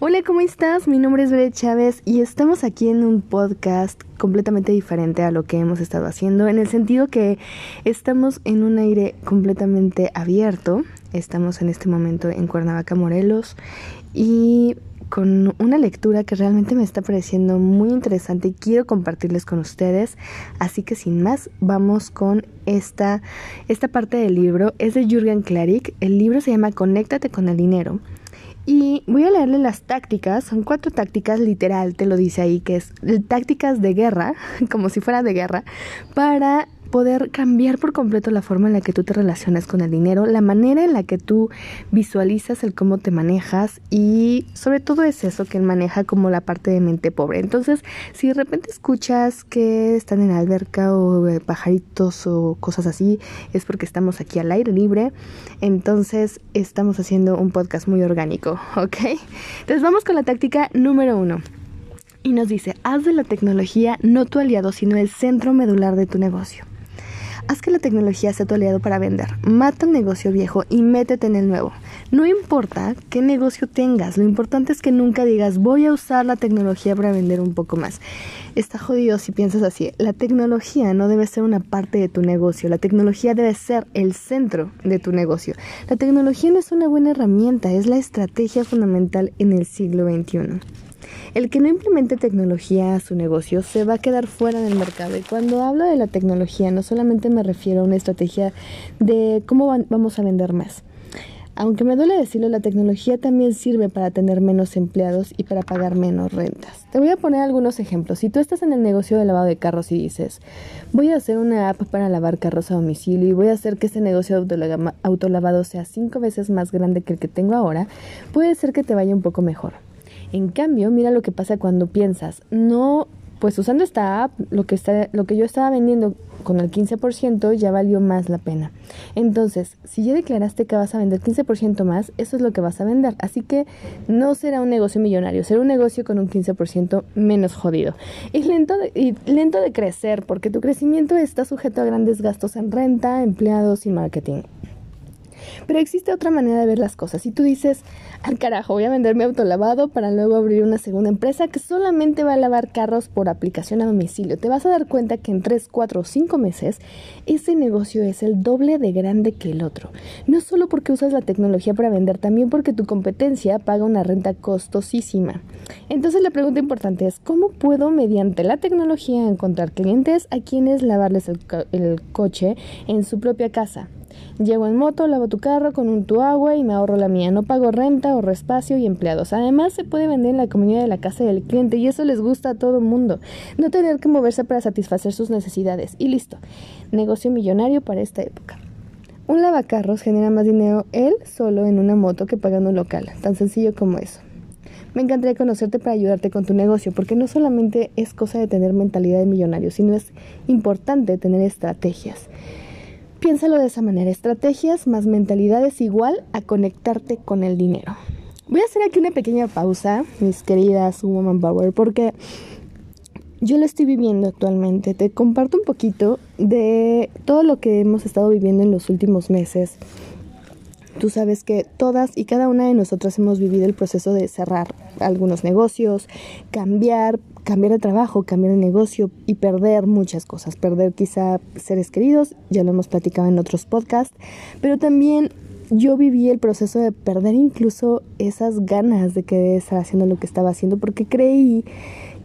Hola, ¿cómo estás? Mi nombre es Bere Chávez y estamos aquí en un podcast completamente diferente a lo que hemos estado haciendo, en el sentido que estamos en un aire completamente abierto. Estamos en este momento en Cuernavaca, Morelos, y con una lectura que realmente me está pareciendo muy interesante y quiero compartirles con ustedes. Así que sin más, vamos con esta, esta parte del libro. Es de Jürgen Klarik. El libro se llama Conéctate con el dinero. Y voy a leerle las tácticas, son cuatro tácticas, literal, te lo dice ahí, que es tácticas de guerra, como si fuera de guerra, para poder cambiar por completo la forma en la que tú te relacionas con el dinero, la manera en la que tú visualizas el cómo te manejas y sobre todo es eso que él maneja como la parte de mente pobre. Entonces, si de repente escuchas que están en alberca o eh, pajaritos o cosas así, es porque estamos aquí al aire libre. Entonces, estamos haciendo un podcast muy orgánico, ¿ok? Entonces, vamos con la táctica número uno. Y nos dice, haz de la tecnología no tu aliado, sino el centro medular de tu negocio. Haz que la tecnología sea tu aliado para vender. Mata el negocio viejo y métete en el nuevo. No importa qué negocio tengas, lo importante es que nunca digas voy a usar la tecnología para vender un poco más. Está jodido si piensas así. La tecnología no debe ser una parte de tu negocio, la tecnología debe ser el centro de tu negocio. La tecnología no es una buena herramienta, es la estrategia fundamental en el siglo XXI. El que no implemente tecnología a su negocio se va a quedar fuera del mercado. Y cuando hablo de la tecnología, no solamente me refiero a una estrategia de cómo vamos a vender más. Aunque me duele decirlo, la tecnología también sirve para tener menos empleados y para pagar menos rentas. Te voy a poner algunos ejemplos. Si tú estás en el negocio de lavado de carros y dices, voy a hacer una app para lavar carros a domicilio y voy a hacer que este negocio de autolavado sea cinco veces más grande que el que tengo ahora, puede ser que te vaya un poco mejor. En cambio, mira lo que pasa cuando piensas, no, pues usando esta app, lo que, está, lo que yo estaba vendiendo con el 15% ya valió más la pena. Entonces, si ya declaraste que vas a vender 15% más, eso es lo que vas a vender. Así que no será un negocio millonario, será un negocio con un 15% menos jodido. Y lento y lento de crecer, porque tu crecimiento está sujeto a grandes gastos en renta, empleados y marketing. Pero existe otra manera de ver las cosas. Si tú dices, al carajo, voy a vender mi autolavado para luego abrir una segunda empresa que solamente va a lavar carros por aplicación a domicilio, te vas a dar cuenta que en 3, 4 o 5 meses ese negocio es el doble de grande que el otro. No solo porque usas la tecnología para vender, también porque tu competencia paga una renta costosísima. Entonces la pregunta importante es, ¿cómo puedo mediante la tecnología encontrar clientes a quienes lavarles el, el coche en su propia casa? Llego en moto, lavo tu carro con un tu agua y me ahorro la mía. No pago renta, ahorro espacio y empleados. Además, se puede vender en la comunidad de la casa del cliente y eso les gusta a todo el mundo. No tener que moverse para satisfacer sus necesidades. Y listo. Negocio millonario para esta época. Un lavacarros genera más dinero él solo en una moto que pagando un local. Tan sencillo como eso. Me encantaría conocerte para ayudarte con tu negocio, porque no solamente es cosa de tener mentalidad de millonario, sino es importante tener estrategias. Piénsalo de esa manera, estrategias más mentalidades igual a conectarte con el dinero. Voy a hacer aquí una pequeña pausa, mis queridas Woman Power, porque yo lo estoy viviendo actualmente. Te comparto un poquito de todo lo que hemos estado viviendo en los últimos meses. Tú sabes que todas y cada una de nosotras hemos vivido el proceso de cerrar algunos negocios, cambiar, cambiar de trabajo, cambiar de negocio y perder muchas cosas. Perder quizá seres queridos, ya lo hemos platicado en otros podcasts, pero también yo viví el proceso de perder incluso esas ganas de querer estar haciendo lo que estaba haciendo porque creí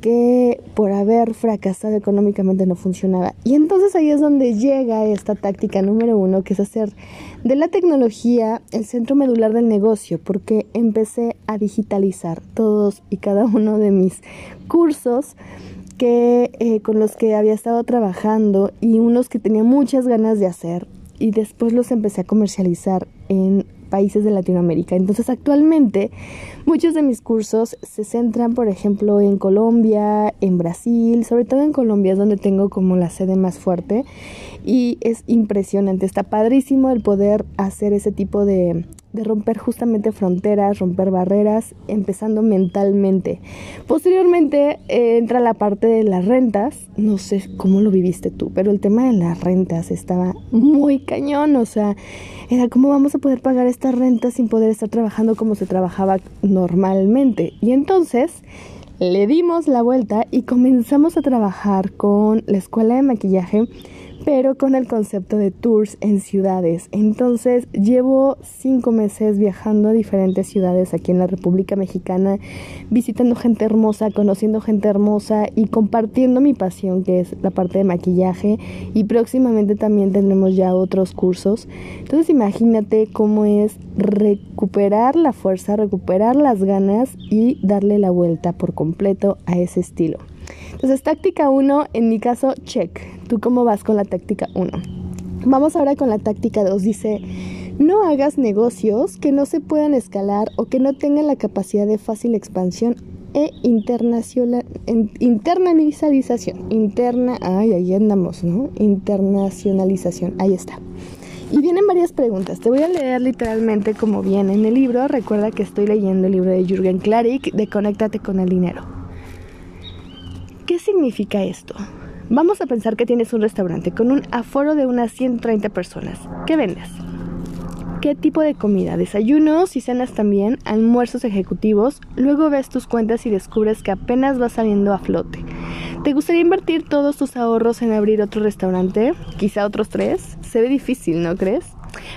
que por haber fracasado económicamente no funcionaba. Y entonces ahí es donde llega esta táctica número uno, que es hacer de la tecnología el centro medular del negocio, porque empecé a digitalizar todos y cada uno de mis cursos que eh, con los que había estado trabajando y unos que tenía muchas ganas de hacer y después los empecé a comercializar en países de Latinoamérica. Entonces actualmente muchos de mis cursos se centran, por ejemplo, en Colombia, en Brasil, sobre todo en Colombia es donde tengo como la sede más fuerte y es impresionante, está padrísimo el poder hacer ese tipo de, de romper justamente fronteras, romper barreras, empezando mentalmente. Posteriormente eh, entra la parte de las rentas, no sé cómo lo viviste tú, pero el tema de las rentas estaba muy cañón, o sea, era cómo vamos a poder pagar estas rentas sin poder estar trabajando como se trabajaba normalmente. Y entonces le dimos la vuelta y comenzamos a trabajar con la escuela de maquillaje pero con el concepto de tours en ciudades. Entonces llevo cinco meses viajando a diferentes ciudades aquí en la República Mexicana, visitando gente hermosa, conociendo gente hermosa y compartiendo mi pasión que es la parte de maquillaje y próximamente también tendremos ya otros cursos. Entonces imagínate cómo es recuperar la fuerza, recuperar las ganas y darle la vuelta por completo a ese estilo. Entonces, táctica 1, en mi caso, check. ¿Tú cómo vas con la táctica 1? Vamos ahora con la táctica 2. Dice, no hagas negocios que no se puedan escalar o que no tengan la capacidad de fácil expansión e internacionalización. Interna, ay, ahí andamos, ¿no? Internacionalización, ahí está. Y vienen varias preguntas. Te voy a leer literalmente como viene en el libro. Recuerda que estoy leyendo el libro de Jürgen Klarik de Conéctate con el dinero. ¿Qué significa esto? Vamos a pensar que tienes un restaurante con un aforo de unas 130 personas. ¿Qué vendes? ¿Qué tipo de comida? Desayunos y cenas también, almuerzos ejecutivos. Luego ves tus cuentas y descubres que apenas va saliendo a flote. ¿Te gustaría invertir todos tus ahorros en abrir otro restaurante? Quizá otros tres. Se ve difícil, ¿no crees?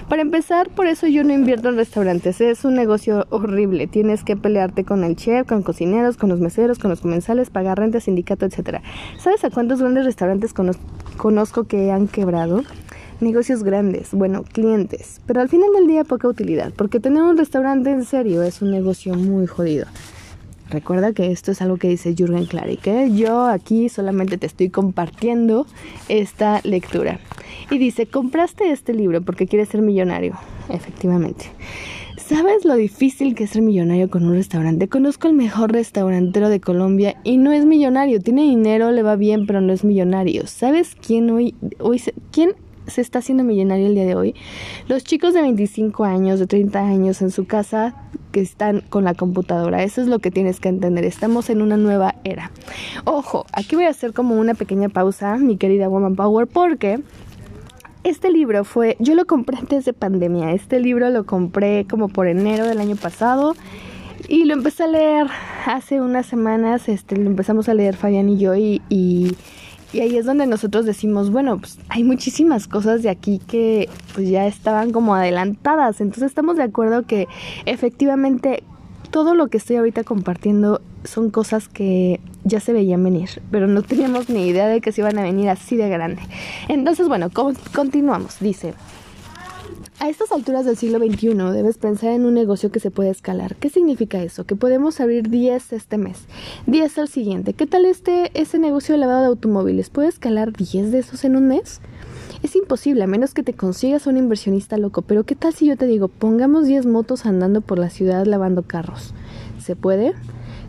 Para empezar, por eso yo no invierto en restaurantes. Es un negocio horrible. Tienes que pelearte con el chef, con cocineros, con los meseros, con los comensales, pagar renta, sindicato, etc. ¿Sabes a cuántos grandes restaurantes conozco que han quebrado? negocios grandes, bueno, clientes, pero al final del día poca utilidad, porque tener un restaurante en serio es un negocio muy jodido. Recuerda que esto es algo que dice Jürgen Klarik, ¿eh? yo aquí solamente te estoy compartiendo esta lectura. Y dice, compraste este libro porque quieres ser millonario. Efectivamente. ¿Sabes lo difícil que es ser millonario con un restaurante? Conozco el mejor restaurantero de Colombia y no es millonario. Tiene dinero, le va bien, pero no es millonario. ¿Sabes quién hoy, hoy quién se está haciendo millonario el día de hoy? Los chicos de 25 años, de 30 años en su casa que están con la computadora. Eso es lo que tienes que entender. Estamos en una nueva era. Ojo, aquí voy a hacer como una pequeña pausa, mi querida Woman Power, porque este libro fue, yo lo compré antes de pandemia, este libro lo compré como por enero del año pasado y lo empecé a leer hace unas semanas, este, lo empezamos a leer Fabián y yo y, y, ahí es donde nosotros decimos, bueno, pues hay muchísimas cosas de aquí que pues ya estaban como adelantadas, entonces estamos de acuerdo que efectivamente todo lo que estoy ahorita compartiendo son cosas que ya se veían venir, pero no teníamos ni idea de que se iban a venir así de grande. Entonces, bueno, continuamos. Dice, a estas alturas del siglo XXI debes pensar en un negocio que se puede escalar. ¿Qué significa eso? Que podemos abrir 10 este mes, 10 al siguiente. ¿Qué tal este ese negocio de lavado de automóviles? ¿Puede escalar 10 de esos en un mes? Es imposible, a menos que te consigas un inversionista loco. Pero ¿qué tal si yo te digo, pongamos 10 motos andando por la ciudad lavando carros? ¿Se puede?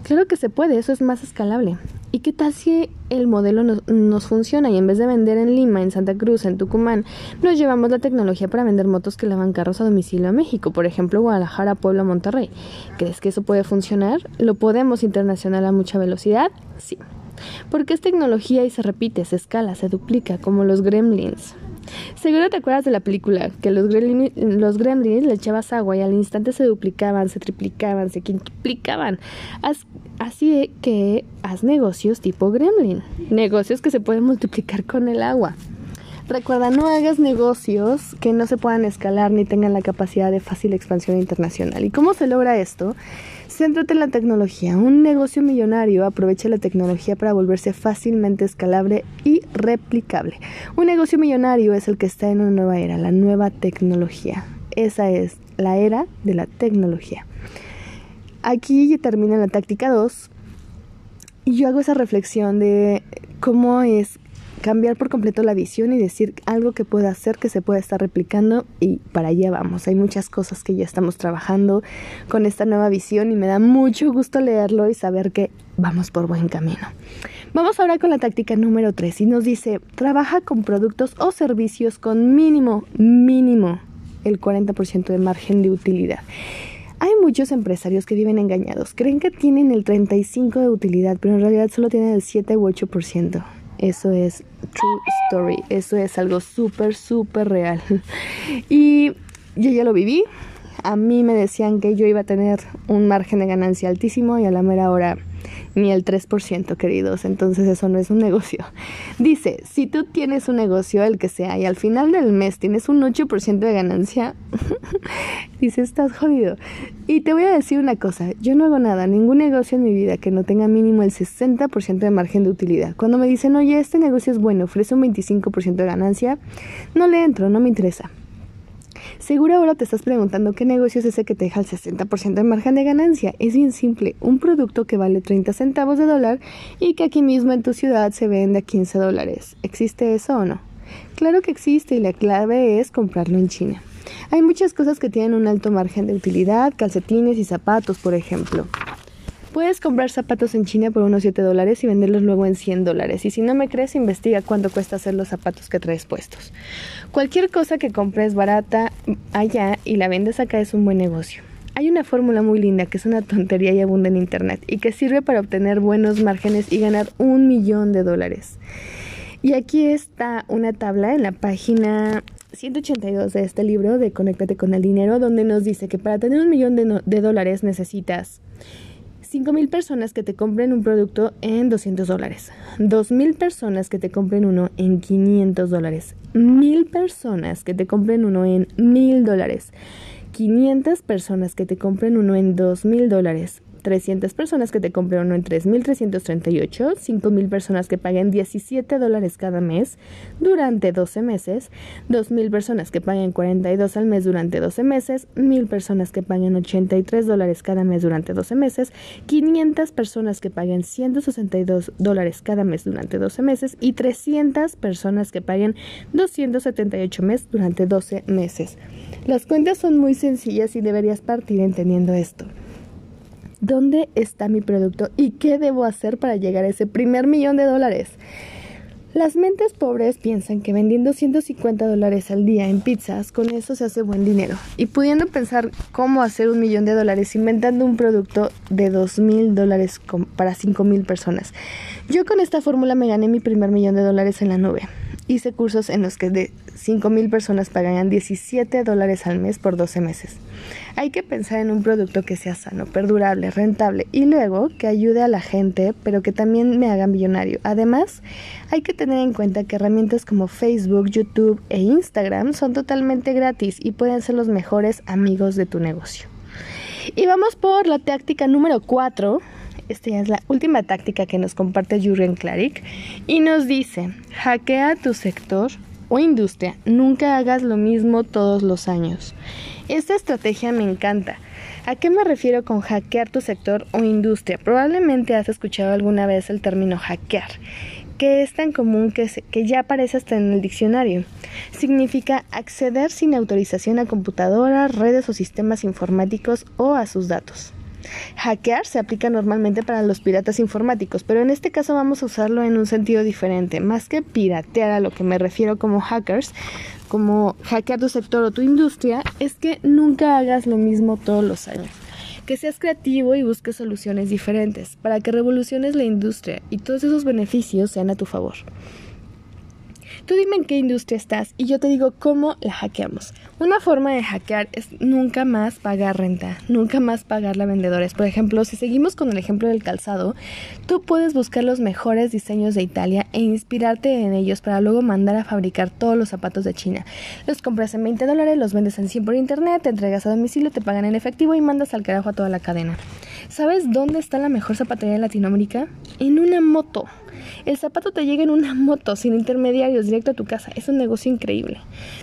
Claro que se puede, eso es más escalable. ¿Y qué tal si el modelo nos, funciona y en vez de vender en Lima, en Santa Cruz, en Tucumán, nos llevamos la tecnología para vender motos que lavan carros a domicilio a México, por ejemplo, Guadalajara, Puebla, Monterrey? ¿Crees que eso puede funcionar? ¿Lo podemos internacional a mucha velocidad? Sí. Porque es tecnología y se repite, se escala, se duplica, como los gremlins. Seguro te acuerdas de la película, que los los gremlins le echabas agua y al instante se duplicaban, se triplicaban, se quintuplicaban. así que haz negocios tipo gremlin, negocios que se pueden multiplicar con el agua. Recuerda, no hagas negocios que no se puedan escalar ni tengan la capacidad de fácil expansión internacional. ¿Y cómo se logra esto? Céntrate en la tecnología. Un negocio millonario aprovecha la tecnología para volverse fácilmente escalable y replicable. Un negocio millonario es el que está en una nueva era, la nueva tecnología. Esa es la era de la tecnología. Aquí termina la táctica 2 y yo hago esa reflexión de cómo es cambiar por completo la visión y decir algo que pueda hacer, que se pueda estar replicando y para allá vamos. Hay muchas cosas que ya estamos trabajando con esta nueva visión y me da mucho gusto leerlo y saber que vamos por buen camino. Vamos ahora con la táctica número 3 y nos dice, trabaja con productos o servicios con mínimo, mínimo el 40% de margen de utilidad. Hay muchos empresarios que viven engañados. Creen que tienen el 35% de utilidad, pero en realidad solo tienen el 7 u 8%. Eso es true story. Eso es algo súper, súper real. Y yo ya lo viví. A mí me decían que yo iba a tener un margen de ganancia altísimo y a la mera hora ni el 3%, queridos. Entonces eso no es un negocio. Dice, si tú tienes un negocio, el que sea, y al final del mes tienes un 8% de ganancia, dice, estás jodido. Y te voy a decir una cosa, yo no hago nada, ningún negocio en mi vida que no tenga mínimo el 60% de margen de utilidad. Cuando me dicen, oye, este negocio es bueno, ofrece un 25% de ganancia, no le entro, no me interesa. Seguro ahora te estás preguntando qué negocio es ese que te deja el 60% de margen de ganancia. Es bien simple, un producto que vale 30 centavos de dólar y que aquí mismo en tu ciudad se vende a 15 dólares. ¿Existe eso o no? Claro que existe y la clave es comprarlo en China. Hay muchas cosas que tienen un alto margen de utilidad, calcetines y zapatos, por ejemplo. Puedes comprar zapatos en China por unos 7 dólares y venderlos luego en 100 dólares. Y si no me crees, investiga cuánto cuesta hacer los zapatos que traes puestos. Cualquier cosa que compres barata allá y la vendes acá es un buen negocio. Hay una fórmula muy linda que es una tontería y abunda en internet y que sirve para obtener buenos márgenes y ganar un millón de dólares. Y aquí está una tabla en la página 182 de este libro de Conéctate con el dinero, donde nos dice que para tener un millón de, de dólares necesitas 5.000 personas que te compren un producto en 200 dólares. 2.000 personas que te compren uno en 500 dólares. 1.000 personas que te compren uno en 1.000 dólares. 500 personas que te compren uno en 2.000 dólares. 300 personas que te compren uno en 3.338, 5.000 personas que paguen 17 dólares cada mes durante 12 meses, 2.000 personas que paguen 42 al mes durante 12 meses, 1.000 personas que paguen 83 dólares cada mes durante 12 meses, 500 personas que paguen 162 dólares cada mes durante 12 meses y 300 personas que paguen 278 meses durante 12 meses. Las cuentas son muy sencillas y deberías partir entendiendo esto. ¿Dónde está mi producto y qué debo hacer para llegar a ese primer millón de dólares? Las mentes pobres piensan que vendiendo 150 dólares al día en pizzas, con eso se hace buen dinero. Y pudiendo pensar cómo hacer un millón de dólares inventando un producto de 2 mil dólares para 5 mil personas. Yo con esta fórmula me gané mi primer millón de dólares en la nube. Hice cursos en los que de 5 mil personas pagarían 17 dólares al mes por 12 meses. Hay que pensar en un producto que sea sano, perdurable, rentable y luego que ayude a la gente, pero que también me haga millonario. Además, hay que tener en cuenta que herramientas como Facebook, YouTube e Instagram son totalmente gratis y pueden ser los mejores amigos de tu negocio. Y vamos por la táctica número 4 esta ya es la última táctica que nos comparte Jurgen Klarik y nos dice, hackea tu sector o industria, nunca hagas lo mismo todos los años. Esta estrategia me encanta. ¿A qué me refiero con hackear tu sector o industria? Probablemente has escuchado alguna vez el término hackear, que es tan común que, que ya aparece hasta en el diccionario. Significa acceder sin autorización a computadoras, redes o sistemas informáticos o a sus datos. Hackear se aplica normalmente para los piratas informáticos, pero en este caso vamos a usarlo en un sentido diferente. Más que piratear a lo que me refiero como hackers, como hackear tu sector o tu industria, es que nunca hagas lo mismo todos los años. Que seas creativo y busques soluciones diferentes para que revoluciones la industria y todos esos beneficios sean a tu favor. Tú dime en qué industria estás y yo te digo cómo la hackeamos. Una forma de hackear es nunca más pagar renta, nunca más pagar a vendedores. Por ejemplo, si seguimos con el ejemplo del calzado, tú puedes buscar los mejores diseños de Italia e inspirarte en ellos para luego mandar a fabricar todos los zapatos de China. Los compras en 20 dólares, los vendes en 100 por internet, te entregas a domicilio, te pagan en efectivo y mandas al carajo a toda la cadena. ¿Sabes dónde está la mejor zapatería de Latinoamérica? En una moto. El zapato te llega en una moto sin intermediarios directo a tu casa. Es un negocio increíble.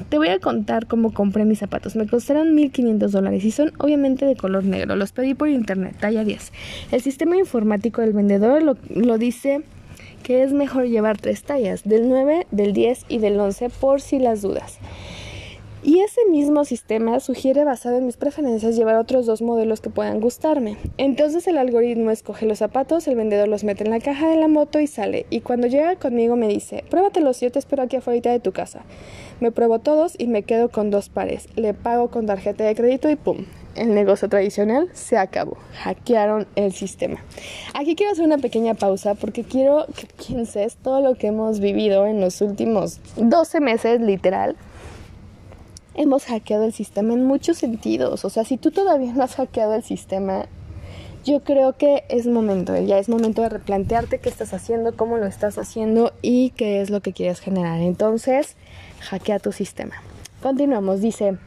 Te voy a contar cómo compré mis zapatos. Me costaron 1.500 dólares y son obviamente de color negro. Los pedí por internet, talla 10. El sistema informático del vendedor lo, lo dice que es mejor llevar tres tallas, del 9, del 10 y del 11 por si las dudas. Y ese mismo sistema sugiere, basado en mis preferencias, llevar otros dos modelos que puedan gustarme. Entonces el algoritmo escoge los zapatos, el vendedor los mete en la caja de la moto y sale. Y cuando llega conmigo me dice, pruébatelos, yo te espero aquí afuera de tu casa. Me pruebo todos y me quedo con dos pares. Le pago con tarjeta de crédito y ¡pum! El negocio tradicional se acabó. Hackearon el sistema. Aquí quiero hacer una pequeña pausa porque quiero que pienses todo lo que hemos vivido en los últimos 12 meses, literal hemos hackeado el sistema en muchos sentidos. O sea, si tú todavía no has hackeado el sistema, yo creo que es momento, ya es momento de replantearte qué estás haciendo, cómo lo estás haciendo y qué es lo que quieres generar. Entonces, hackea tu sistema. Continuamos, dice,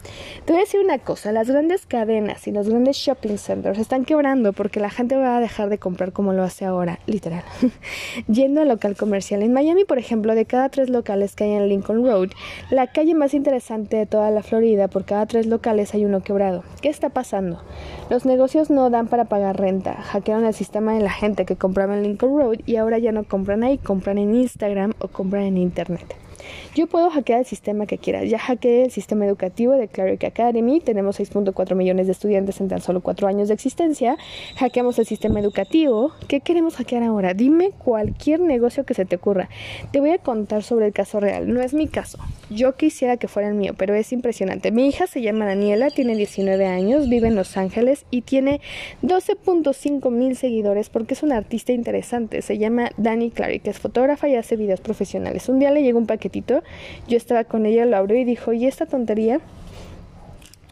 te voy a decir una cosa, las grandes cadenas y los grandes shopping centers están quebrando porque la gente va a dejar de comprar como lo hace ahora, literal, yendo al local comercial. En Miami, por ejemplo, de cada tres locales que hay en Lincoln Road, la calle más interesante de toda la Florida, por cada tres locales hay uno quebrado. ¿Qué está pasando? Los negocios no dan para pagar renta, hackearon el sistema de la gente que compraba en Lincoln Road y ahora ya no compran ahí, compran en Instagram o compran en Internet. Yo puedo hackear el sistema que quiera. Ya hackeé el sistema educativo de Cleric Academy. Tenemos 6.4 millones de estudiantes en tan solo 4 años de existencia. Hackeamos el sistema educativo. ¿Qué queremos hackear ahora? Dime cualquier negocio que se te ocurra. Te voy a contar sobre el caso real. No es mi caso. Yo quisiera que fuera el mío, pero es impresionante. Mi hija se llama Daniela, tiene 19 años, vive en Los Ángeles y tiene 12.5 mil seguidores porque es una artista interesante. Se llama Dani Clary, es fotógrafa y hace videos profesionales. Un día le llegó un paquetito, yo estaba con ella, lo abrió y dijo, ¿y esta tontería?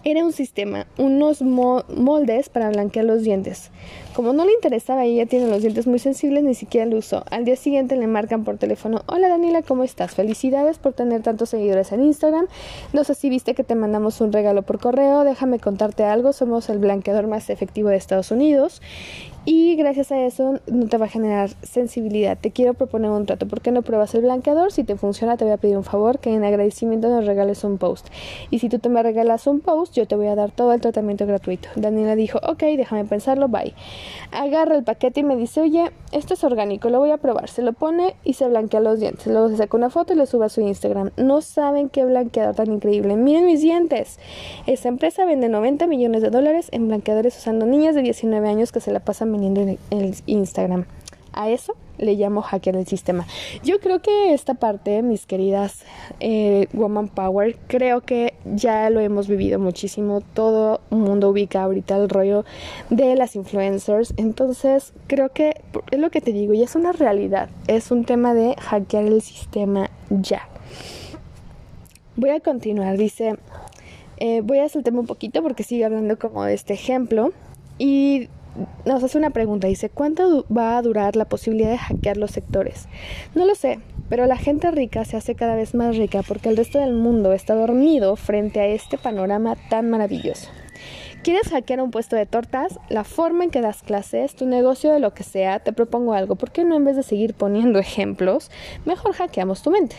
Era un sistema, unos moldes para blanquear los dientes. Como no le interesaba, ella tiene los dientes muy sensibles, ni siquiera lo usó. Al día siguiente le marcan por teléfono, hola Daniela, ¿cómo estás? Felicidades por tener tantos seguidores en Instagram. No sé si viste que te mandamos un regalo por correo, déjame contarte algo, somos el blanqueador más efectivo de Estados Unidos y gracias a eso no te va a generar sensibilidad. Te quiero proponer un trato. ¿Por qué no pruebas el blanqueador? Si te funciona, te voy a pedir un favor que en agradecimiento nos regales un post. Y si tú te me regalas un post, yo te voy a dar todo el tratamiento gratuito. Daniela dijo, ok, déjame pensarlo, bye. Agarra el paquete y me dice, oye, esto es orgánico, lo voy a probar. Se lo pone y se blanquea los dientes. Luego se saca una foto y lo sube a su Instagram. No saben qué blanqueador tan increíble. Miren mis dientes. Esa empresa vende 90 millones de dólares en blanqueadores usando niñas de 19 años que se la pasan en el Instagram. A eso le llamo hackear el sistema. Yo creo que esta parte, mis queridas eh, Woman Power, creo que ya lo hemos vivido muchísimo. Todo mundo ubica ahorita el rollo de las influencers. Entonces, creo que es lo que te digo, ya es una realidad. Es un tema de hackear el sistema ya. Voy a continuar, dice. Eh, voy a saltarme un poquito porque sigue hablando como de este ejemplo. Y nos hace una pregunta, dice, ¿cuánto va a durar la posibilidad de hackear los sectores? No lo sé, pero la gente rica se hace cada vez más rica porque el resto del mundo está dormido frente a este panorama tan maravilloso. ¿Quieres hackear un puesto de tortas? La forma en que das clases, tu negocio de lo que sea, te propongo algo. ¿Por qué no en vez de seguir poniendo ejemplos, mejor hackeamos tu mente?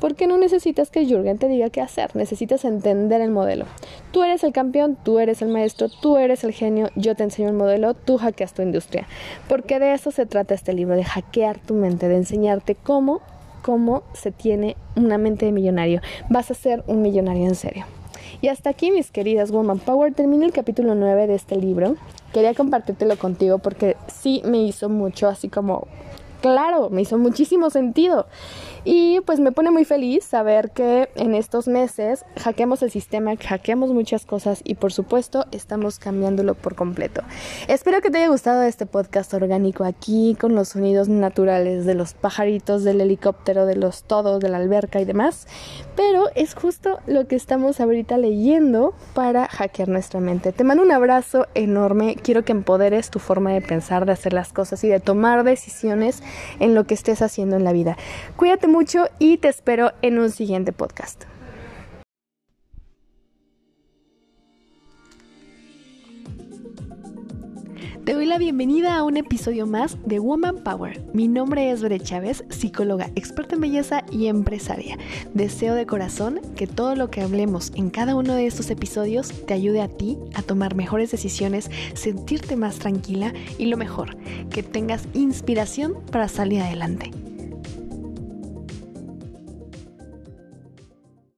Porque no necesitas que Jürgen te diga qué hacer, necesitas entender el modelo. Tú eres el campeón, tú eres el maestro, tú eres el genio, yo te enseño el modelo, tú hackeas tu industria. Porque de eso se trata este libro, de hackear tu mente, de enseñarte cómo, cómo se tiene una mente de millonario. Vas a ser un millonario en serio. Y hasta aquí, mis queridas Woman Power, termina el capítulo 9 de este libro. Quería compartírtelo contigo porque sí me hizo mucho, así como, claro, me hizo muchísimo sentido. Y pues me pone muy feliz saber que en estos meses hackeamos el sistema, hackeamos muchas cosas y por supuesto estamos cambiándolo por completo. Espero que te haya gustado este podcast orgánico aquí con los sonidos naturales de los pajaritos, del helicóptero, de los todos, de la alberca y demás. Pero es justo lo que estamos ahorita leyendo para hackear nuestra mente. Te mando un abrazo enorme. Quiero que empoderes tu forma de pensar, de hacer las cosas y de tomar decisiones en lo que estés haciendo en la vida. Cuídate mucho y te espero en un siguiente podcast. Te doy la bienvenida a un episodio más de Woman Power. Mi nombre es Bere Chávez, psicóloga, experta en belleza y empresaria. Deseo de corazón que todo lo que hablemos en cada uno de estos episodios te ayude a ti a tomar mejores decisiones, sentirte más tranquila y lo mejor, que tengas inspiración para salir adelante.